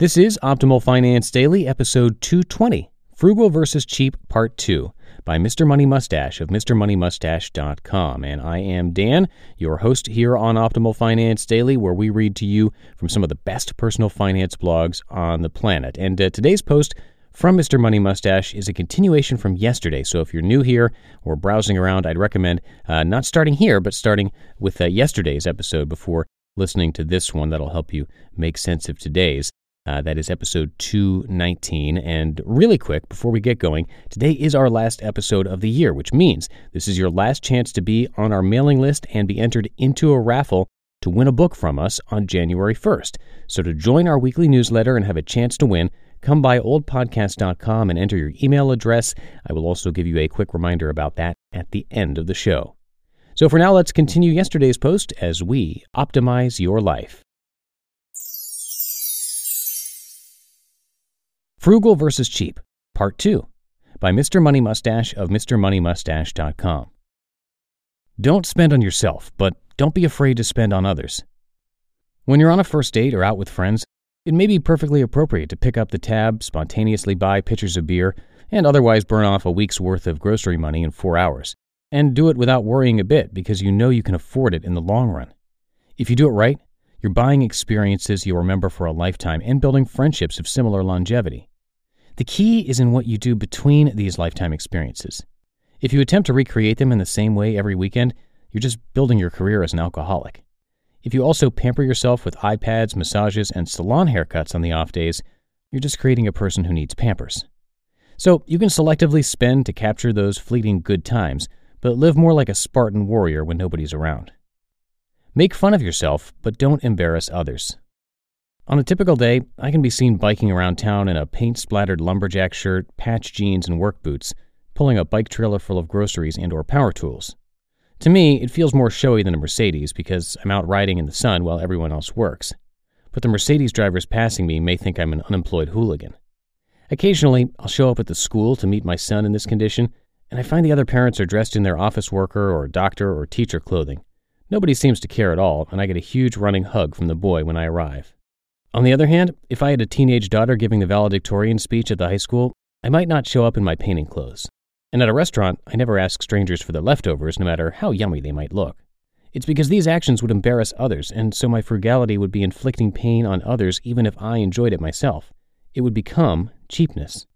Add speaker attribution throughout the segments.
Speaker 1: This is Optimal Finance Daily, episode 220 Frugal versus Cheap, Part 2 by Mr. Money Mustache of MrMoneyMustache.com. And I am Dan, your host here on Optimal Finance Daily, where we read to you from some of the best personal finance blogs on the planet. And uh, today's post from Mr. Money Mustache is a continuation from yesterday. So if you're new here or browsing around, I'd recommend uh, not starting here, but starting with uh, yesterday's episode before listening to this one. That'll help you make sense of today's. Uh, that is episode 219. And really quick, before we get going, today is our last episode of the year, which means this is your last chance to be on our mailing list and be entered into a raffle to win a book from us on January 1st. So to join our weekly newsletter and have a chance to win, come by oldpodcast.com and enter your email address. I will also give you a quick reminder about that at the end of the show. So for now, let's continue yesterday's post as we optimize your life. Frugal versus Cheap, Part 2, by Mr. Money Mustache of MrMoneyMustache.com. Don't spend on yourself, but don't be afraid to spend on others. When you're on a first date or out with friends, it may be perfectly appropriate to pick up the tab, spontaneously buy pitchers of beer, and otherwise burn off a week's worth of grocery money in four hours. And do it without worrying a bit because you know you can afford it in the long run. If you do it right, you're buying experiences you'll remember for a lifetime and building friendships of similar longevity. The key is in what you do between these lifetime experiences. If you attempt to recreate them in the same way every weekend, you're just building your career as an alcoholic. If you also pamper yourself with iPads, massages, and salon haircuts on the off days, you're just creating a person who needs pampers. So you can selectively spend to capture those fleeting good times, but live more like a Spartan warrior when nobody's around. Make fun of yourself, but don't embarrass others. On a typical day, I can be seen biking around town in a paint splattered lumberjack shirt, patch jeans, and work boots, pulling a bike trailer full of groceries and or power tools. To me, it feels more showy than a Mercedes because I'm out riding in the sun while everyone else works. But the Mercedes drivers passing me may think I'm an unemployed hooligan. Occasionally, I'll show up at the school to meet my son in this condition, and I find the other parents are dressed in their office worker or doctor or teacher clothing. Nobody seems to care at all, and I get a huge running hug from the boy when I arrive. On the other hand, if I had a teenage daughter giving the valedictorian speech at the high school, I might not show up in my painting clothes. And at a restaurant, I never ask strangers for their leftovers, no matter how yummy they might look. It's because these actions would embarrass others, and so my frugality would be inflicting pain on others even if I enjoyed it myself. It would become cheapness.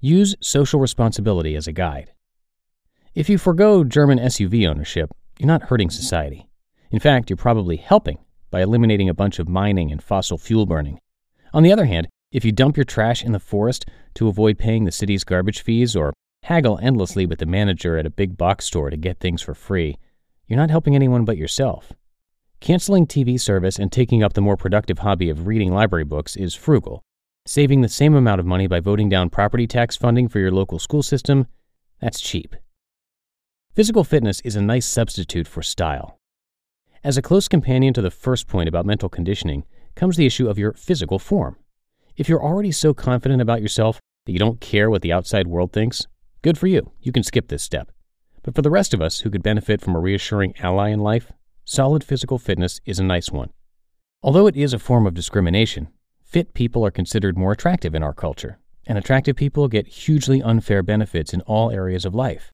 Speaker 1: Use social responsibility as a guide. If you forego German SUV ownership, you're not hurting society. In fact, you're probably helping by eliminating a bunch of mining and fossil fuel burning. On the other hand, if you dump your trash in the forest to avoid paying the city's garbage fees or haggle endlessly with the manager at a big box store to get things for free, you're not helping anyone but yourself. Canceling TV service and taking up the more productive hobby of reading library books is frugal. Saving the same amount of money by voting down property tax funding for your local school system, that's cheap. Physical fitness is a nice substitute for style. As a close companion to the first point about mental conditioning comes the issue of your physical form. If you're already so confident about yourself that you don't care what the outside world thinks, good for you. You can skip this step. But for the rest of us who could benefit from a reassuring ally in life, solid physical fitness is a nice one. Although it is a form of discrimination, fit people are considered more attractive in our culture, and attractive people get hugely unfair benefits in all areas of life.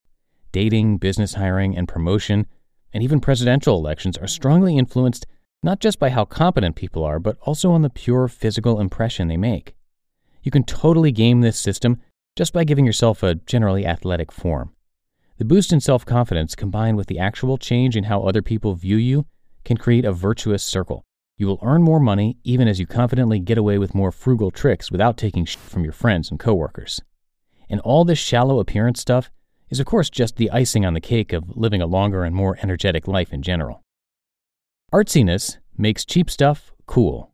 Speaker 1: Dating, business hiring, and promotion and even presidential elections are strongly influenced not just by how competent people are, but also on the pure physical impression they make. You can totally game this system just by giving yourself a generally athletic form. The boost in self confidence combined with the actual change in how other people view you can create a virtuous circle. You will earn more money even as you confidently get away with more frugal tricks without taking shit from your friends and coworkers. And all this shallow appearance stuff is, of course, just the icing on the cake of living a longer and more energetic life in general. Artsiness makes cheap stuff cool.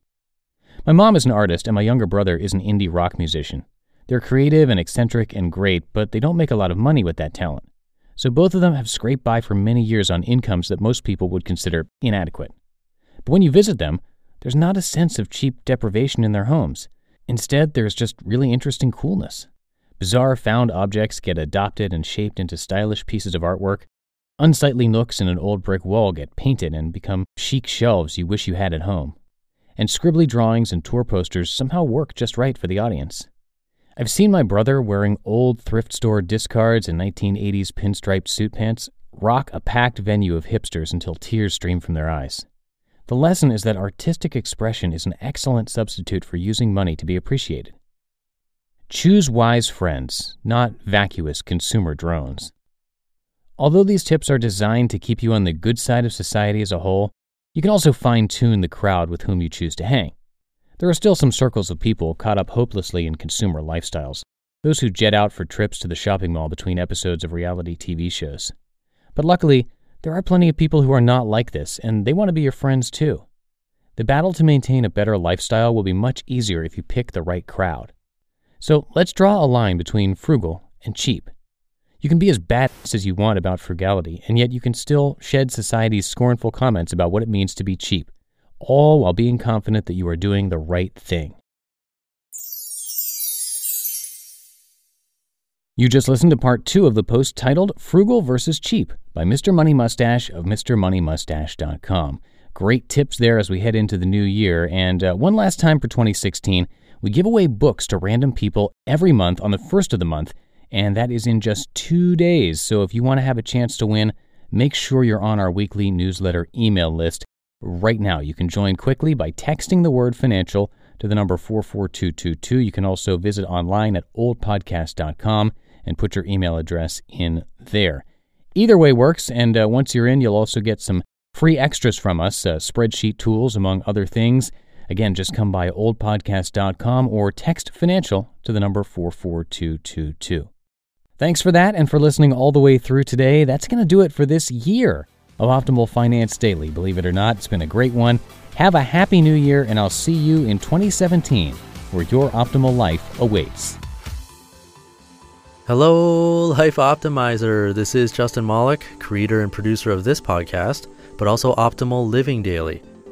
Speaker 1: My mom is an artist, and my younger brother is an indie rock musician. They're creative and eccentric and great, but they don't make a lot of money with that talent. So both of them have scraped by for many years on incomes that most people would consider inadequate. But when you visit them, there's not a sense of cheap deprivation in their homes. Instead, there's just really interesting coolness. Bizarre found objects get adopted and shaped into stylish pieces of artwork. Unsightly nooks in an old brick wall get painted and become chic shelves you wish you had at home. and scribbly drawings and tour posters somehow work just right for the audience. I've seen my brother wearing old thrift store discards and 1980s pinstriped suit pants rock a packed venue of hipsters until tears stream from their eyes. The lesson is that artistic expression is an excellent substitute for using money to be appreciated. Choose wise friends, not vacuous consumer drones. Although these tips are designed to keep you on the good side of society as a whole, you can also fine tune the crowd with whom you choose to hang. There are still some circles of people caught up hopelessly in consumer lifestyles, those who jet out for trips to the shopping mall between episodes of reality TV shows. But luckily, there are plenty of people who are not like this, and they want to be your friends too. The battle to maintain a better lifestyle will be much easier if you pick the right crowd. So let's draw a line between frugal and cheap. You can be as badass as you want about frugality, and yet you can still shed society's scornful comments about what it means to be cheap, all while being confident that you are doing the right thing. You just listened to part two of the post titled Frugal versus Cheap by Mr. Money Mustache of MrMoneyMustache.com. Great tips there as we head into the new year. And uh, one last time for 2016, we give away books to random people every month on the first of the month and that is in just two days. So if you want to have a chance to win, make sure you're on our weekly newsletter email list right now. You can join quickly by texting the word financial to the number 44222. You can also visit online at oldpodcast.com and put your email address in there. Either way works, and uh, once you're in, you'll also get some free extras from us, uh, spreadsheet tools, among other things. Again, just come by oldpodcast.com or text financial to the number 44222. Thanks for that and for listening all the way through today. That's going to do it for this year of Optimal Finance Daily. Believe it or not, it's been a great one. Have a happy new year, and I'll see you in 2017 where your optimal life awaits.
Speaker 2: Hello, Life Optimizer. This is Justin Malik, creator and producer of this podcast, but also Optimal Living Daily,